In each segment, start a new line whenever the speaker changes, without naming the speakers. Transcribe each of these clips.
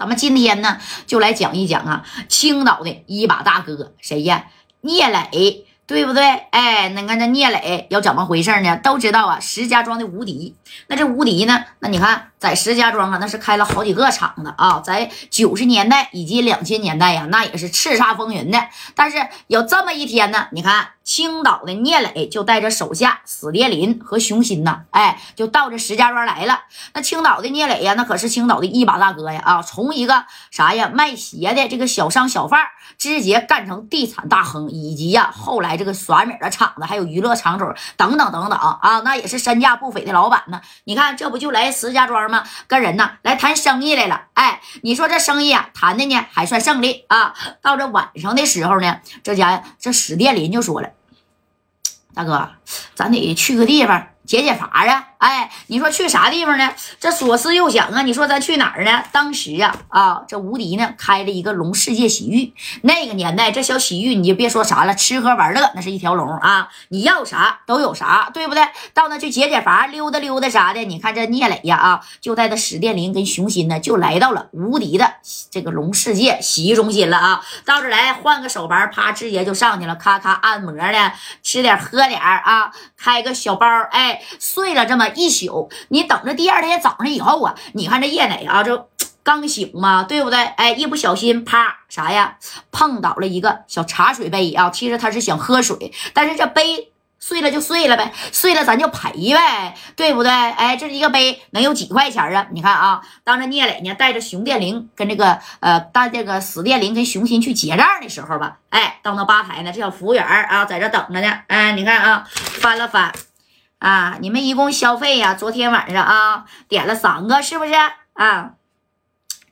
咱们今天呢，就来讲一讲啊，青岛的一把大哥谁呀？聂磊。对不对？哎，那看这聂磊要怎么回事呢？都知道啊，石家庄的无敌。那这无敌呢？那你看，在石家庄啊，那是开了好几个厂子啊，在九十年代以及两千年代呀，那也是叱咤风云的。但是有这么一天呢，你看。青岛的聂磊就带着手下史殿林和熊心呐，哎，就到这石家庄来了。那青岛的聂磊呀，那可是青岛的一把大哥呀！啊，从一个啥呀卖鞋的这个小商小贩，直接干成地产大亨，以及呀后来这个耍米的厂子，还有娱乐场所等等等等啊，那也是身价不菲的老板呢。你看这不就来石家庄吗？跟人呐来谈生意来了。哎，你说这生意啊谈的呢还算胜利啊。到这晚上的时候呢，这家这史殿林就说了。大哥，咱得去个地方。解解乏啊！哎，你说去啥地方呢？这左思右想啊，你说咱去哪儿呢？当时啊啊，这无敌呢开了一个龙世界洗浴。那个年代，这小洗浴你就别说啥了，吃喝玩乐那是一条龙啊！你要啥都有啥，对不对？到那去解解乏、溜达溜达啥的。你看这聂磊呀啊，就带着史殿林跟熊心呢，就来到了无敌的这个龙世界洗浴中心了啊！到这来换个手牌，啪，直接就上去了，咔咔按摩呢，吃点喝点啊，开个小包，哎。睡了这么一宿，你等着第二天早上以后啊，你看这叶磊啊，就刚醒嘛，对不对？哎，一不小心，啪，啥呀？碰倒了一个小茶水杯啊。其实他是想喝水，但是这杯碎了就碎了呗，碎了咱就赔呗，对不对？哎，这一个杯能有几块钱啊？你看啊，当着聂磊呢带着熊殿灵跟这个呃带这个死殿灵跟熊心去结账的时候吧，哎，到那吧台呢，这小服务员啊在这等着呢。哎，你看啊，翻了翻。啊，你们一共消费呀？昨天晚上啊，点了三个，是不是啊？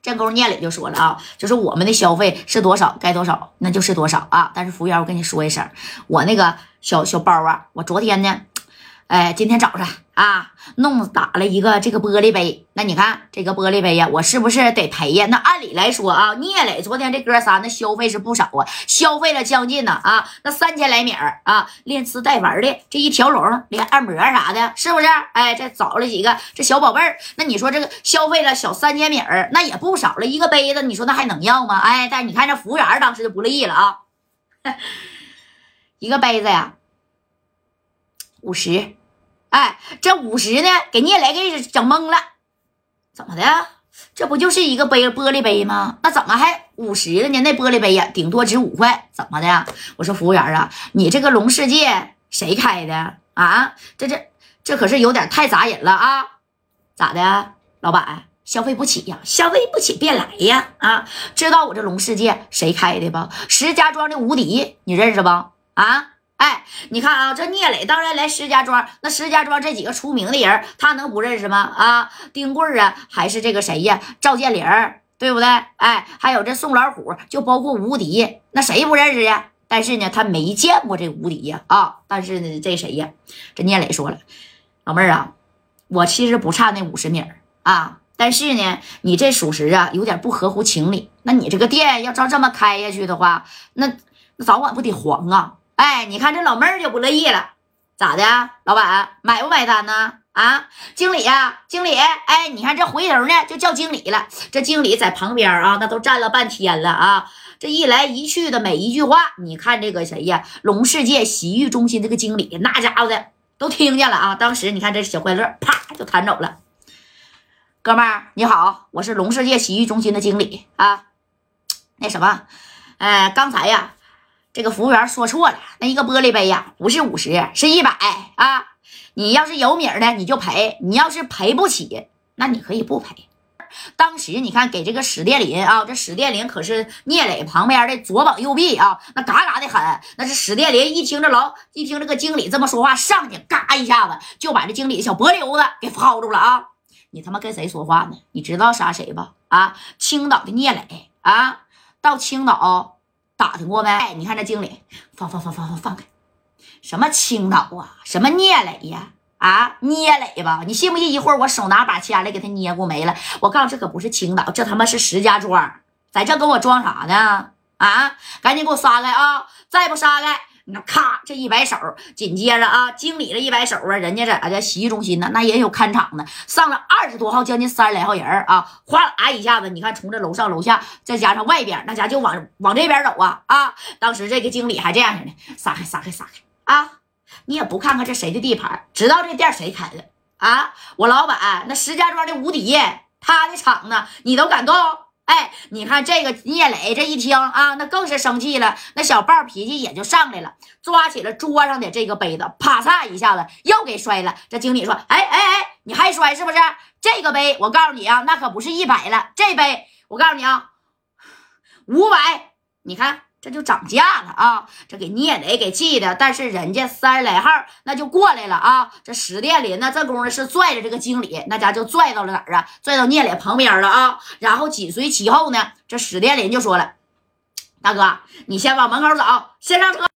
这功夫聂磊就说了啊，就是我们的消费是多少，该多少那就是多少啊。但是服务员，我跟你说一声，我那个小小包啊，我昨天呢，哎，今天早上。啊，弄打了一个这个玻璃杯，那你看这个玻璃杯呀，我是不是得赔呀？那按理来说啊，聂磊昨天这哥仨那消费是不少啊，消费了将近呢啊，那三千来米儿啊，练吃带玩的这一条龙，连按摩啥的，是不是？哎，再找了几个这小宝贝儿，那你说这个消费了小三千米儿，那也不少了。一个杯子，你说那还能要吗？哎，但你看这服务员当时就不乐意了啊，一个杯子呀，五十。哎，这五十呢，给聂磊给整懵了，怎么的？这不就是一个杯玻璃杯吗？那怎么还五十的呢？那玻璃杯呀，顶多值五块，怎么的？我说服务员啊，你这个龙世界谁开的啊？这这这可是有点太砸人了啊！咋的，老板消费不起呀？消费不起别来呀！啊，知道我这龙世界谁开的不？石家庄的无敌，你认识不？啊？哎，你看啊，这聂磊当然来石家庄，那石家庄这几个出名的人，他能不认识吗？啊，丁贵啊，还是这个谁呀？赵建林，对不对？哎，还有这宋老虎，就包括无敌，那谁不认识呀？但是呢，他没见过这无敌呀。啊，但是呢，这谁呀？这聂磊说了，老妹儿啊，我其实不差那五十米啊，但是呢，你这属实啊，有点不合乎情理。那你这个店要照这么开下去的话，那那早晚不得黄啊？哎，你看这老妹儿就不乐意了，咋的？老板买不买单呢？啊，经理呀，经理，哎，你看这回头呢就叫经理了。这经理在旁边啊，那都站了半天了啊。这一来一去的每一句话，你看这个谁呀？龙世界洗浴中心这个经理，那家伙的都听见了啊。当时你看这小快乐，啪就弹走了。哥们儿你好，我是龙世界洗浴中心的经理啊。那什么，哎，刚才呀。这个服务员说错了，那一个玻璃杯呀，不是五十，是一百啊！你要是有米呢，你就赔；你要是赔不起，那你可以不赔。当时你看，给这个史殿林啊，这史殿林可是聂磊旁边的左膀右臂啊，那嘎嘎的狠。那是史殿林一听这老一听这个经理这么说话，上去嘎一下子就把这经理的小脖溜子给薅住了啊！你他妈跟谁说话呢？你知道杀谁吧？啊，青岛的聂磊啊，到青岛。打听过没？哎，你看这经理，放放放放放放开！什么青岛啊？什么聂磊呀？啊，聂磊吧？你信不信一会儿我手拿把掐来给他捏过没了？我告诉这可不是青岛，这他妈是石家庄，在这跟我装啥呢？啊，赶紧给我撒开啊！再不撒开，那咔，这一摆手，紧接着啊，经理这一摆手啊，人家咋的？洗浴中心呢，那也有看场的，上了二十多号，将近三十来号人啊，哗啦一下子，你看从这楼上楼下，再加上外边，那家就往往这边走啊啊！当时这个经理还这样式的，撒开撒开撒开啊！你也不看看这谁的地盘，知道这店谁开的啊？我老板那石家庄的无敌，他的厂子你都敢动？哎，你看这个聂磊这一听啊，那更是生气了，那小豹脾气也就上来了，抓起了桌上的这个杯子，啪嚓一下子又给摔了。这经理说：“哎哎哎，你还摔是不是？这个杯我告诉你啊，那可不是一百了，这杯我告诉你啊，五百。你看。”这就涨价了啊！这给聂磊给气的，但是人家三十来号那就过来了啊！这史殿林呢，这功夫是拽着这个经理，那家就拽到了哪儿啊？拽到聂磊旁边了啊！然后紧随其后呢，这史殿林就说了：“大哥，你先往门口走，先上车。”